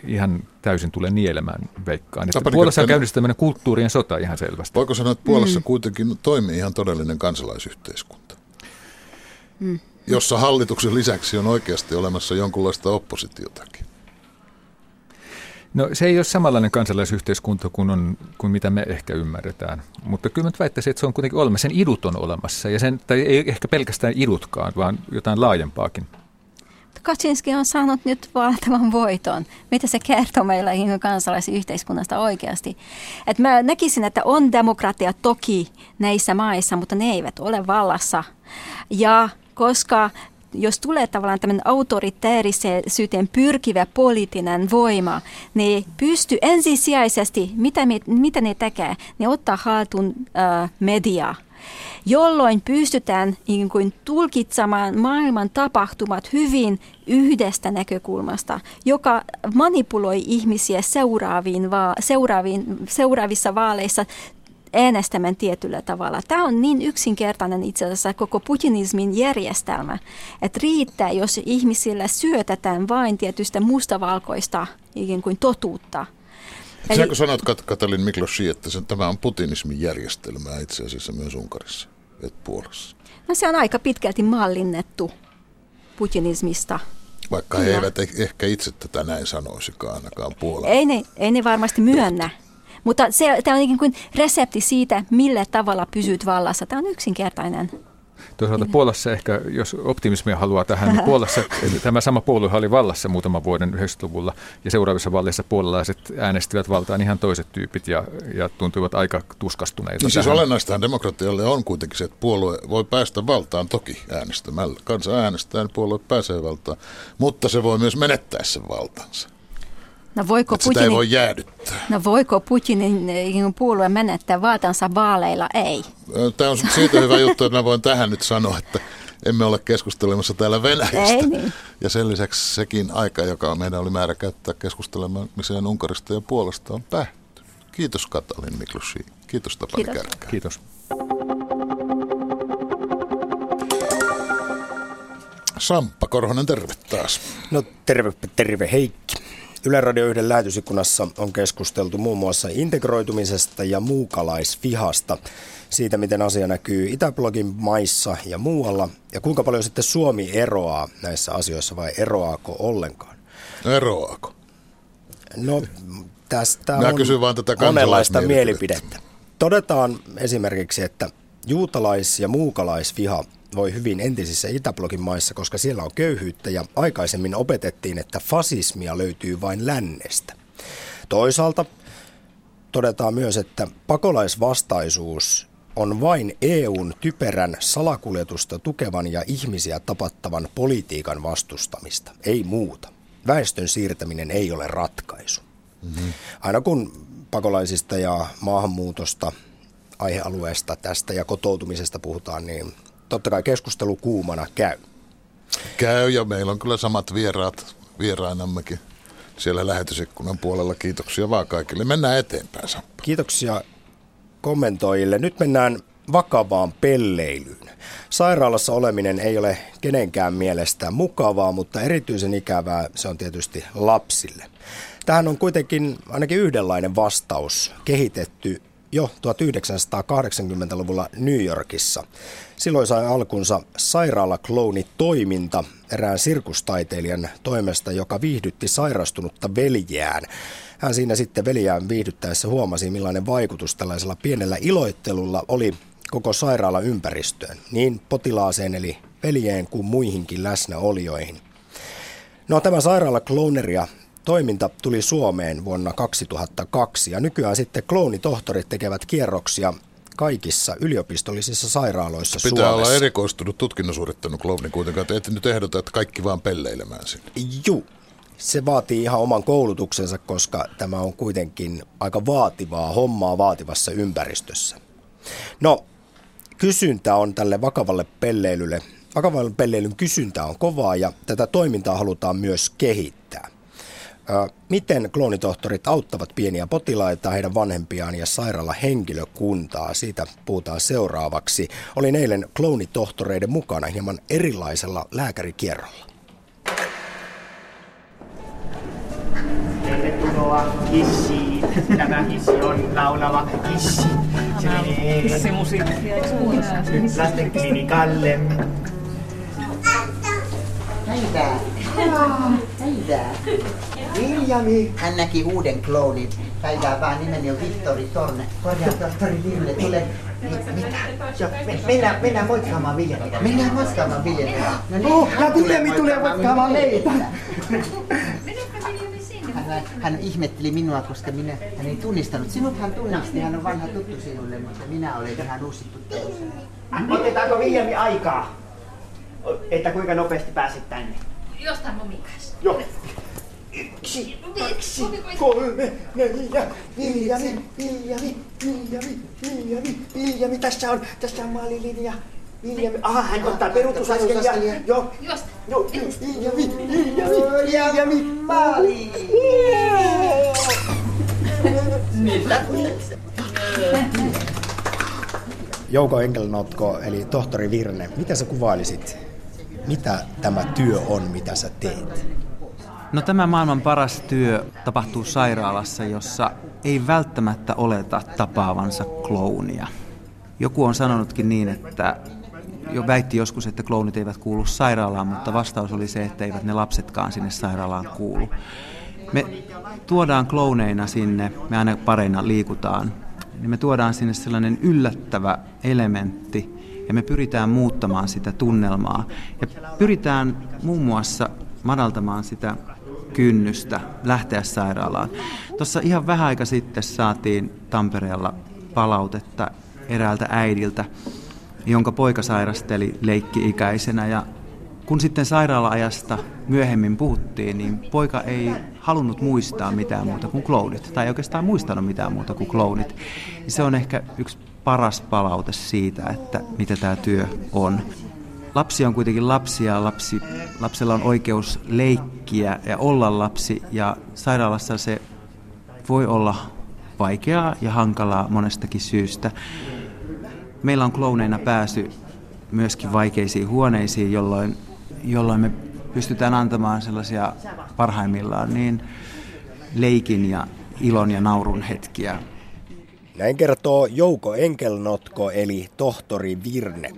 ihan täysin tule nielemään veikkaan. Että Puolassa on käynnissä tämmöinen kulttuurien sota ihan selvästi. Voiko sanoa, että Puolassa mm. kuitenkin toimii ihan todellinen kansalaisyhteiskunta, mm. jossa hallituksen lisäksi on oikeasti olemassa jonkunlaista oppositiotakin? No se ei ole samanlainen kansalaisyhteiskunta kuin, on, kuin mitä me ehkä ymmärretään, mutta kyllä mä väittäisin, että se on kuitenkin olemassa. Sen idut on olemassa, ja sen, tai ei ehkä pelkästään idutkaan, vaan jotain laajempaakin. Kaczynski on saanut nyt valtavan voiton. Mitä se kertoo meillä kansalaisyhteiskunnasta oikeasti? Et mä näkisin, että on demokratia toki näissä maissa, mutta ne eivät ole vallassa. Ja koska jos tulee tavallaan tämmöinen autoritäärisyyteen pyrkivä poliittinen voima, ne pystyy ensisijaisesti, mitä, me, mitä ne tekee, ne ottaa haltuun äh, media jolloin pystytään niin kuin tulkitsemaan maailman tapahtumat hyvin yhdestä näkökulmasta, joka manipuloi ihmisiä seuraaviin, va- seuraaviin, seuraavissa vaaleissa äänestämään tietyllä tavalla. Tämä on niin yksinkertainen itse asiassa koko putinismin järjestelmä, että riittää, jos ihmisille syötetään vain tietystä mustavalkoista ikään kuin totuutta. Eli... Säkö sanot, Kat- Katalin Miklosi, että se, tämä on putinismin järjestelmää itse asiassa myös Unkarissa, et Puolassa? No se on aika pitkälti mallinnettu putinismista. Vaikka he eivät e- ehkä itse tätä näin sanoisikaan ainakaan Puolalla. Ei ne, ei ne varmasti myönnä. Mutta se, tämä on ikään kuin resepti siitä, millä tavalla pysyt vallassa. Tämä on yksinkertainen. Toisaalta Puolassa ehkä, jos optimismia haluaa tähän, niin Puolassa tämä sama puolue oli vallassa muutaman vuoden 90-luvulla ja seuraavissa vaaleissa puolalaiset äänestivät valtaan ihan toiset tyypit ja, ja tuntuivat aika tuskastuneita. Niin siis olennaistahan demokratialle on kuitenkin se, että puolue voi päästä valtaan toki äänestämällä. Kansa äänestää, niin puolue pääsee valtaan, mutta se voi myös menettää sen valtansa. No voiko Putinin, sitä ei voi jäädyttää. No voiko Putinin puolue menettää vaatansa vaaleilla? Ei. Tämä on siitä hyvä juttu, että mä voin tähän nyt sanoa, että emme ole keskustelemassa täällä Venäjästä. Ei niin. Ja sen lisäksi sekin aika, joka meidän oli määrä käyttää keskustelemiseen Unkarista ja Puolasta on päättynyt. Kiitos Katalin Miklusi. Kiitos Tapani Kiitos. Kärkkä. Kiitos. Samppa Korhonen, terve taas. No terve, terve Heikki. Yle Radio 1 lähetysikkunassa on keskusteltu muun muassa integroitumisesta ja muukalaisvihasta, siitä miten asia näkyy Itäblogin maissa ja muualla, ja kuinka paljon sitten Suomi eroaa näissä asioissa vai eroaako ollenkaan? Eroaako? No tästä Mä on vaan tätä monenlaista mielipidettä. Todetaan esimerkiksi, että juutalais- ja muukalaisviha voi hyvin entisissä Itäblogin maissa, koska siellä on köyhyyttä ja aikaisemmin opetettiin, että fasismia löytyy vain lännestä. Toisaalta todetaan myös, että pakolaisvastaisuus on vain EUn typerän salakuljetusta tukevan ja ihmisiä tapattavan politiikan vastustamista, ei muuta. Väestön siirtäminen ei ole ratkaisu. Mm-hmm. Aina kun pakolaisista ja maahanmuutosta, aihealueesta tästä ja kotoutumisesta puhutaan, niin totta kai keskustelu kuumana käy. Käy ja meillä on kyllä samat vieraat vierainammekin siellä lähetysikkunan puolella. Kiitoksia vaan kaikille. Mennään eteenpäin, Samppa. Kiitoksia kommentoijille. Nyt mennään vakavaan pelleilyyn. Sairaalassa oleminen ei ole kenenkään mielestä mukavaa, mutta erityisen ikävää se on tietysti lapsille. Tähän on kuitenkin ainakin yhdenlainen vastaus kehitetty jo 1980-luvulla New Yorkissa. Silloin sai alkunsa sairaalaklooni-toiminta erään sirkustaiteilijan toimesta, joka viihdytti sairastunutta veljään. Hän siinä sitten veljään viihdyttäessä huomasi, millainen vaikutus tällaisella pienellä iloittelulla oli koko sairaala ympäristöön, niin potilaaseen eli veljeen kuin muihinkin läsnäolijoihin. No tämä sairaala klooneria Toiminta tuli Suomeen vuonna 2002 ja nykyään sitten kloonitohtorit tekevät kierroksia kaikissa yliopistollisissa sairaaloissa Pitää Suomessa. olla erikoistunut tutkinnon suorittanut klooni kuitenkaan, että et nyt ehdota, että kaikki vaan pelleilemään sinne. Juu, se vaatii ihan oman koulutuksensa, koska tämä on kuitenkin aika vaativaa hommaa vaativassa ympäristössä. No, kysyntä on tälle vakavalle pelleilylle, vakavalle pelleilyn kysyntä on kovaa ja tätä toimintaa halutaan myös kehittää. Miten kloonitohtorit auttavat pieniä potilaita, heidän vanhempiaan ja sairaala henkilökuntaa? Siitä puhutaan seuraavaksi. Olin eilen kloonitohtoreiden mukana hieman erilaisella lääkärikierrolla. Tervetuloa hissiin. Tämä hissi on laulava hissi. Se menee lastenklinikalle. Päivää. Päivää. Viljami. Hän näki uuden kloonin. Päivää vaan nimeni on Vittori Torne. Korjaa tohtori Ville, tule. Mi- mitä? Jo, me, mennään, mennään moikkaamaan Viljamiä. Mennään moikkaamaan Viljamiä. No niin, Oh, ja Viljami tulee moikkaamaan meitä. Hän, hän ihmetteli minua, koska minä, hän ei tunnistanut. Sinut hän tunnisti, hän on vanha tuttu sinulle, mutta minä olen vähän uusi tuttu. Otetaanko Viljami aikaa? Että kuinka nopeasti pääset tänne? Jostain momikas. Joo. Yksi, kaksi, kolme, neljä, Viljami, Viljami, Viljami, Viljami, Viljami, tässä on, tässä on maalilinja. Viljami, aha, hän ottaa peruutusaskelia. Joo, Josta. joo, Viljami, Viljami, Viljami, Maali! Jouko Enkelnotko, eli tohtori Virne, mitä sä kuvailisit? Mitä tämä työ on, mitä sä teet? No tämä maailman paras työ tapahtuu sairaalassa, jossa ei välttämättä oleta tapaavansa klounia. Joku on sanonutkin niin, että jo väitti joskus, että klounit eivät kuulu sairaalaan, mutta vastaus oli se, että eivät ne lapsetkaan sinne sairaalaan kuulu. Me tuodaan klouneina sinne, me aina pareina liikutaan, niin me tuodaan sinne sellainen yllättävä elementti, ja me pyritään muuttamaan sitä tunnelmaa. Ja pyritään muun muassa madaltamaan sitä kynnystä lähteä sairaalaan. Tuossa ihan vähän aika sitten saatiin Tampereella palautetta eräältä äidiltä, jonka poika sairasteli leikki-ikäisenä ja kun sitten sairaala-ajasta myöhemmin puhuttiin, niin poika ei halunnut muistaa mitään muuta kuin klounit, tai ei oikeastaan muistanut mitään muuta kuin klounit. Se on ehkä yksi paras palaute siitä, että mitä tämä työ on. Lapsi on kuitenkin lapsi ja lapsi, lapsella on oikeus leikkiä ja olla lapsi ja sairaalassa se voi olla vaikeaa ja hankalaa monestakin syystä. Meillä on klouneina pääsy myöskin vaikeisiin huoneisiin, jolloin, jolloin me pystytään antamaan sellaisia parhaimmillaan niin leikin ja ilon ja naurun hetkiä. Näin kertoo Jouko Enkelnotko eli tohtori Virne.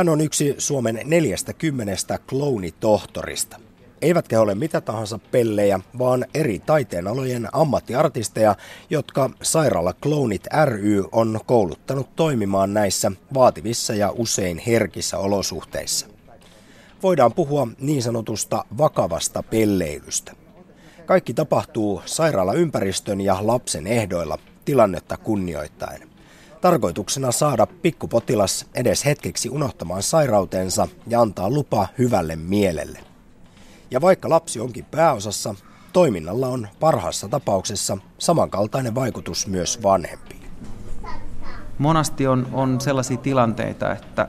Hän on yksi Suomen 40 klounitohtorista. Eivätkä ole mitä tahansa pellejä, vaan eri taiteenalojen ammattiartisteja, jotka Sairaala Klounit ry on kouluttanut toimimaan näissä vaativissa ja usein herkissä olosuhteissa. Voidaan puhua niin sanotusta vakavasta pelleilystä. Kaikki tapahtuu sairaalaympäristön ja lapsen ehdoilla tilannetta kunnioittaen. Tarkoituksena saada pikkupotilas edes hetkeksi unohtamaan sairautensa ja antaa lupa hyvälle mielelle. Ja vaikka lapsi onkin pääosassa, toiminnalla on parhaassa tapauksessa samankaltainen vaikutus myös vanhempiin. Monasti on, on sellaisia tilanteita, että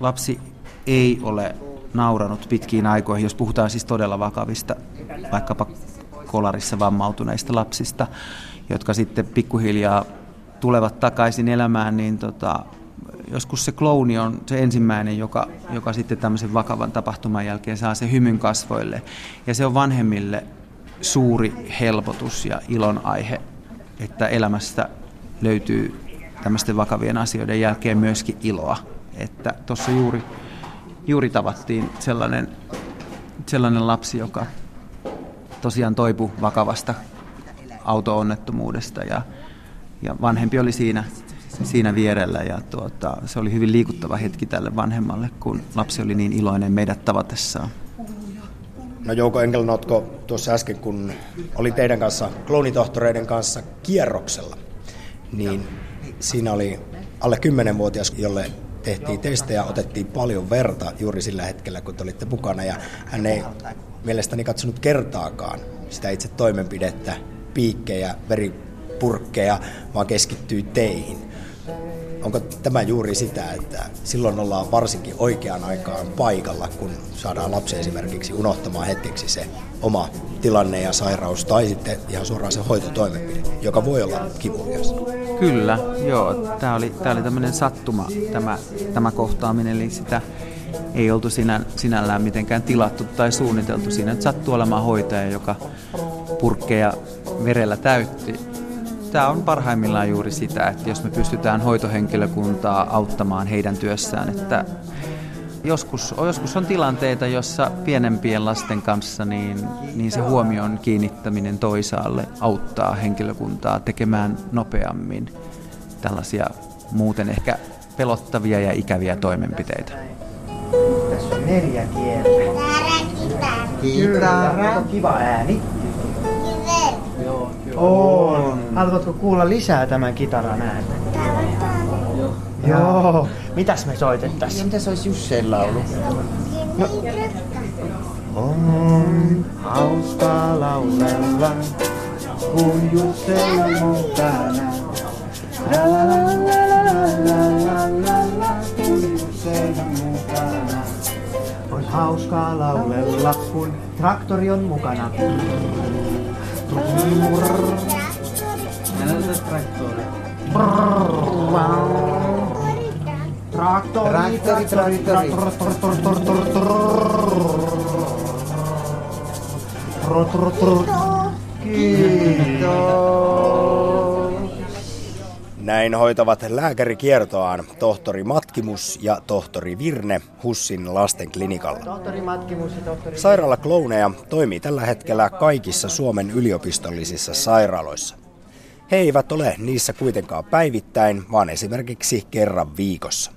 lapsi ei ole nauranut pitkiin aikoihin, jos puhutaan siis todella vakavista, vaikkapa kolarissa vammautuneista lapsista, jotka sitten pikkuhiljaa tulevat takaisin elämään, niin tota, joskus se klouni on se ensimmäinen, joka, joka sitten tämmöisen vakavan tapahtuman jälkeen saa se hymyn kasvoille. Ja se on vanhemmille suuri helpotus ja ilon aihe, että elämästä löytyy tämmöisten vakavien asioiden jälkeen myöskin iloa. Että tuossa juuri, juuri tavattiin sellainen, sellainen lapsi, joka tosiaan toipui vakavasta auto-onnettomuudesta ja, ja vanhempi oli siinä, siinä vierellä ja tuota, se oli hyvin liikuttava hetki tälle vanhemmalle, kun lapsi oli niin iloinen meidät tavatessaan. No Jouko Enkelnotko, tuossa äsken kun oli teidän kanssa, kloonitohtoreiden kanssa kierroksella, niin siinä oli alle 10-vuotias, jolle tehtiin testejä, otettiin paljon verta juuri sillä hetkellä, kun te olitte mukana, ja hän ei mielestäni katsonut kertaakaan sitä itse toimenpidettä, piikkejä, veripurkkeja, vaan keskittyi teihin. Onko tämä juuri sitä, että silloin ollaan varsinkin oikeaan aikaan paikalla, kun saadaan lapsi esimerkiksi unohtamaan hetkeksi se oma tilanne ja sairaus tai sitten ihan suoraan se hoitotoimenpide, joka voi olla kivulias? Kyllä, joo. Tämä oli, tämä oli tämmöinen sattuma, tämä, tämä kohtaaminen, eli sitä ei oltu sinä, sinällään mitenkään tilattu tai suunniteltu. Siinä nyt sattuu olemaan hoitaja, joka purkkeja verellä täytti tämä on parhaimmillaan juuri sitä, että jos me pystytään hoitohenkilökuntaa auttamaan heidän työssään, että joskus, joskus on tilanteita, jossa pienempien lasten kanssa niin, niin se huomion kiinnittäminen toisaalle auttaa henkilökuntaa tekemään nopeammin tällaisia muuten ehkä pelottavia ja ikäviä toimenpiteitä. Tässä on neljä kieltä. Kitara. Kiva ääni. On. Haluatko kuulla lisää tämän kitaran ääntä? Joo. Joo. Mitäs me soitettaisiin? Ja mitä se olisi Jusseen laulu? No. On hauska laulella, kun Jussella mukana. La la la la la la la la kun Jussella mukana. On hauskaa laulella, kun traktori on mukana. Traktori, traktori, traktori, Näin hoitavat lääkärikiertoaan tohtori Matkimus ja tohtori Virne Hussin lastenklinikalla. Tohtori Matkimus ja tohtori Sairaala Klouneja toimii tällä hetkellä kaikissa Suomen yliopistollisissa sairaaloissa. He eivät ole niissä kuitenkaan päivittäin, vaan esimerkiksi kerran viikossa.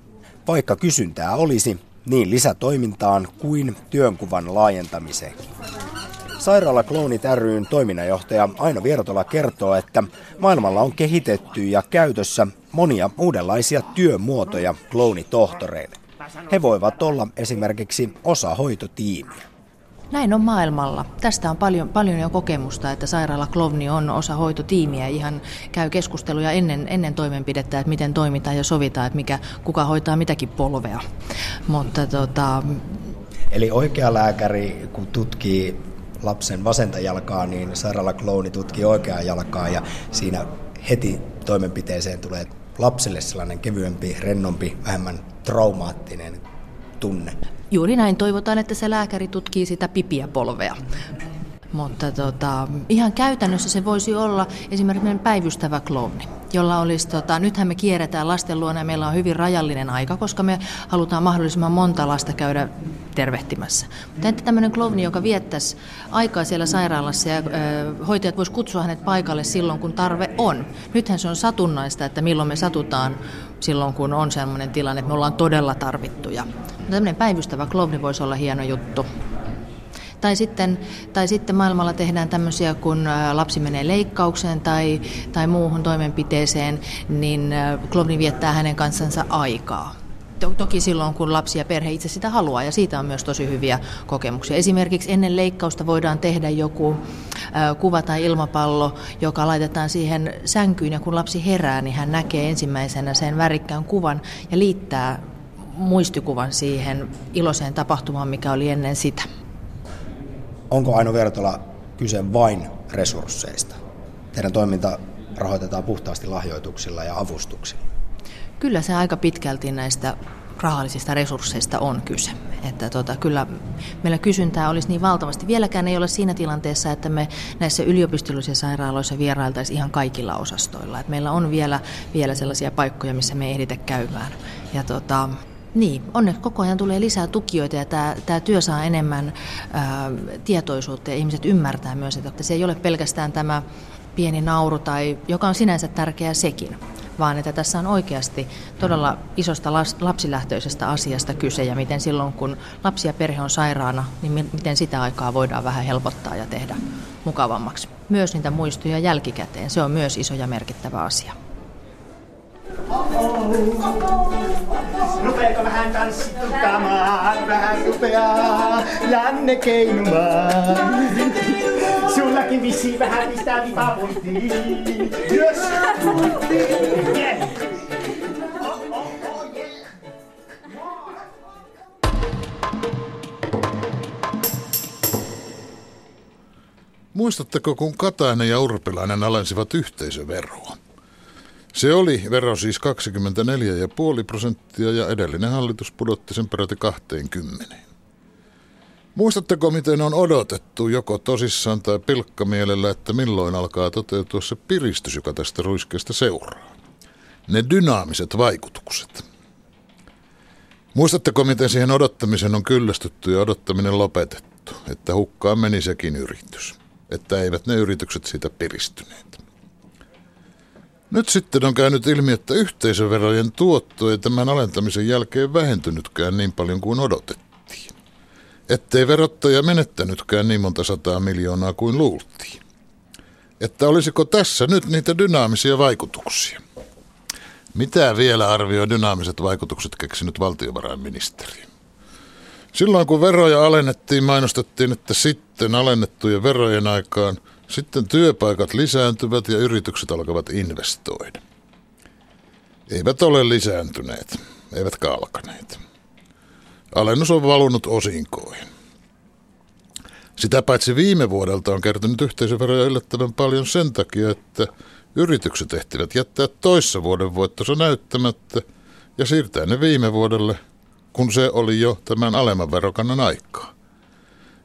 Vaikka kysyntää olisi, niin lisätoimintaan kuin työnkuvan laajentamiseen. Sairaala Kloonit ryn toiminnanjohtaja Aino Vierotola kertoo, että maailmalla on kehitetty ja käytössä monia uudenlaisia työmuotoja kloonitohtoreille. He voivat olla esimerkiksi osa hoitotiimiä. Näin on maailmalla. Tästä on paljon, paljon jo kokemusta, että sairaala Klovni on osa hoitotiimiä. Ihan käy keskusteluja ennen, ennen toimenpidettä, että miten toimitaan ja sovitaan, että mikä, kuka hoitaa mitäkin polvea. Mutta tota... Eli oikea lääkäri, kun tutkii lapsen vasenta jalkaa, niin sairaalaklouni tutkii oikeaa jalkaa ja siinä heti toimenpiteeseen tulee lapselle sellainen kevyempi, rennompi, vähemmän traumaattinen tunne. Juuri näin toivotaan, että se lääkäri tutkii sitä pipiä polvea. Mutta tota, ihan käytännössä se voisi olla esimerkiksi päivystävä klooni, jolla olisi, tota, nythän me kierretään lasten luona ja meillä on hyvin rajallinen aika, koska me halutaan mahdollisimman monta lasta käydä tervehtimässä. Mutta entä tämmöinen klooni, joka viettäisi aikaa siellä sairaalassa ja ö, hoitajat voisi kutsua hänet paikalle silloin, kun tarve on. Nythän se on satunnaista, että milloin me satutaan silloin, kun on sellainen tilanne, että me ollaan todella tarvittuja. Mutta tämmöinen päivystävä klooni voisi olla hieno juttu. Tai sitten, tai sitten maailmalla tehdään tämmöisiä, kun lapsi menee leikkaukseen tai, tai muuhun toimenpiteeseen, niin klovni viettää hänen kanssansa aikaa. Toki silloin, kun lapsi ja perhe itse sitä haluaa, ja siitä on myös tosi hyviä kokemuksia. Esimerkiksi ennen leikkausta voidaan tehdä joku kuva tai ilmapallo, joka laitetaan siihen sänkyyn, ja kun lapsi herää, niin hän näkee ensimmäisenä sen värikkään kuvan ja liittää muistikuvan siihen iloiseen tapahtumaan, mikä oli ennen sitä. Onko Aino Vertola kyse vain resursseista? Teidän toiminta rahoitetaan puhtaasti lahjoituksilla ja avustuksilla. Kyllä se aika pitkälti näistä rahallisista resursseista on kyse. Että tota, kyllä meillä kysyntää olisi niin valtavasti. Vieläkään ei ole siinä tilanteessa, että me näissä yliopistollisissa sairaaloissa vierailtaisiin ihan kaikilla osastoilla. Et meillä on vielä, vielä sellaisia paikkoja, missä me ei ehditä käymään. Ja tota, niin, onneksi koko ajan tulee lisää tukijoita ja tämä, tämä työ saa enemmän ää, tietoisuutta ja ihmiset ymmärtää myös, että se ei ole pelkästään tämä pieni nauru, tai, joka on sinänsä tärkeä sekin, vaan että tässä on oikeasti todella isosta lapsilähtöisestä asiasta kyse ja miten silloin, kun lapsi ja perhe on sairaana, niin miten sitä aikaa voidaan vähän helpottaa ja tehdä mukavammaksi. Myös niitä muistoja jälkikäteen, se on myös iso ja merkittävä asia. Rupeeko vähän vähän rupeaa keinumaan. Sullakin vähän pistää vipapunttiin. Muistatteko, kun Katainen ja Urpilainen alensivat yhteisöveroa? Se oli vero siis 24,5 prosenttia ja edellinen hallitus pudotti sen peräti 20. Muistatteko, miten on odotettu joko tosissaan tai pilkkamielellä, että milloin alkaa toteutua se piristys, joka tästä ruiskeesta seuraa? Ne dynaamiset vaikutukset. Muistatteko, miten siihen odottamisen on kyllästytty ja odottaminen lopetettu, että hukkaan meni sekin yritys, että eivät ne yritykset siitä piristyneet. Nyt sitten on käynyt ilmi, että yhteisöverojen tuotto ei tämän alentamisen jälkeen vähentynytkään niin paljon kuin odotettiin. Ettei verottaja menettänytkään niin monta sataa miljoonaa kuin luultiin. Että olisiko tässä nyt niitä dynaamisia vaikutuksia? Mitä vielä arvioi dynaamiset vaikutukset keksinyt valtiovarainministeri? Silloin kun veroja alennettiin, mainostettiin, että sitten alennettujen verojen aikaan – sitten työpaikat lisääntyvät ja yritykset alkavat investoida. Eivät ole lisääntyneet, eivätkä alkaneet. Alennus on valunut osinkoihin. Sitä paitsi viime vuodelta on kertynyt yhteisöveroja yllättävän paljon sen takia, että yritykset ehtivät jättää toissa vuoden voittonsa näyttämättä ja siirtää ne viime vuodelle, kun se oli jo tämän alemman verokannan aikaa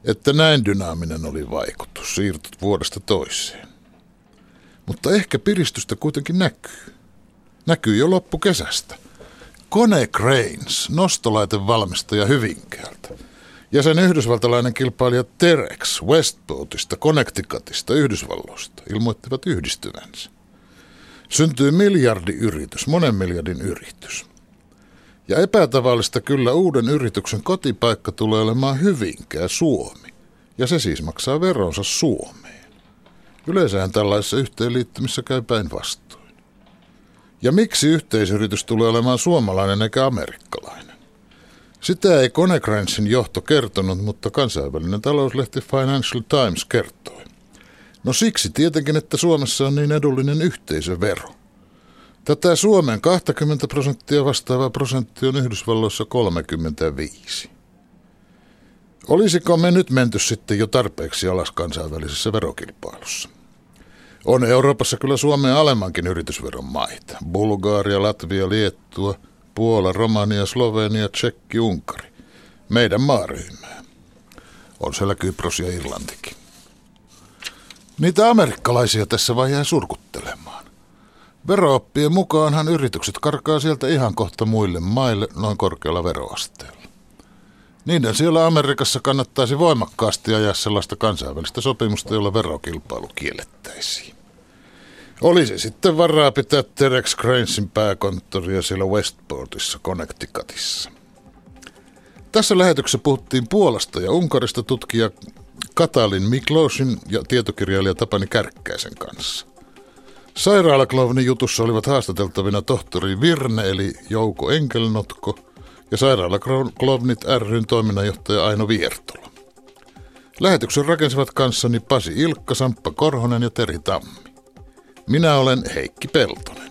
että näin dynaaminen oli vaikutus, siirtot vuodesta toiseen. Mutta ehkä piristystä kuitenkin näkyy. Näkyy jo loppukesästä. Kone Cranes, nostolaitevalmistaja Hyvinkäältä, ja sen yhdysvaltalainen kilpailija Terex Westboatista, Connecticutista, Yhdysvalloista ilmoittivat yhdistyvänsä. Syntyy miljardiyritys, monen miljardin yritys. Ja epätavallista kyllä uuden yrityksen kotipaikka tulee olemaan Hyvinkää Suomi. Ja se siis maksaa veronsa Suomeen. Yleensähän tällaisessa yhteenliittymissä käy päinvastoin. Ja miksi yhteisyritys tulee olemaan suomalainen eikä amerikkalainen? Sitä ei Konecranesin johto kertonut, mutta kansainvälinen talouslehti Financial Times kertoi. No siksi tietenkin, että Suomessa on niin edullinen yhteisövero. Tätä Suomen 20 prosenttia vastaava prosentti on Yhdysvalloissa 35. Olisiko me nyt menty sitten jo tarpeeksi alas kansainvälisessä verokilpailussa? On Euroopassa kyllä Suomen alemmankin yritysveron maita. Bulgaaria, Latvia, Liettua, Puola, Romania, Slovenia, Tsekki, Unkari. Meidän maaryhmää. On siellä Kypros ja Irlantikin. Niitä amerikkalaisia tässä vai jää surkuttelemaan. Verooppien mukaanhan yritykset karkaa sieltä ihan kohta muille maille noin korkealla veroasteella. Niiden siellä Amerikassa kannattaisi voimakkaasti ajaa sellaista kansainvälistä sopimusta, jolla verokilpailu kiellettäisiin. Olisi sitten varaa pitää Terex Cranesin pääkonttoria siellä Westportissa, Connecticutissa. Tässä lähetyksessä puhuttiin Puolasta ja Unkarista tutkija Katalin Miklosin ja tietokirjailija Tapani Kärkkäisen kanssa. Sairaalaklovnin jutussa olivat haastateltavina tohtori Virne eli Jouko Enkelnotko ja Sairaalaklovnit ryn toiminnanjohtaja Aino Viertola. Lähetyksen rakensivat kanssani Pasi Ilkka, Samppa Korhonen ja Teri Tammi. Minä olen Heikki Peltonen.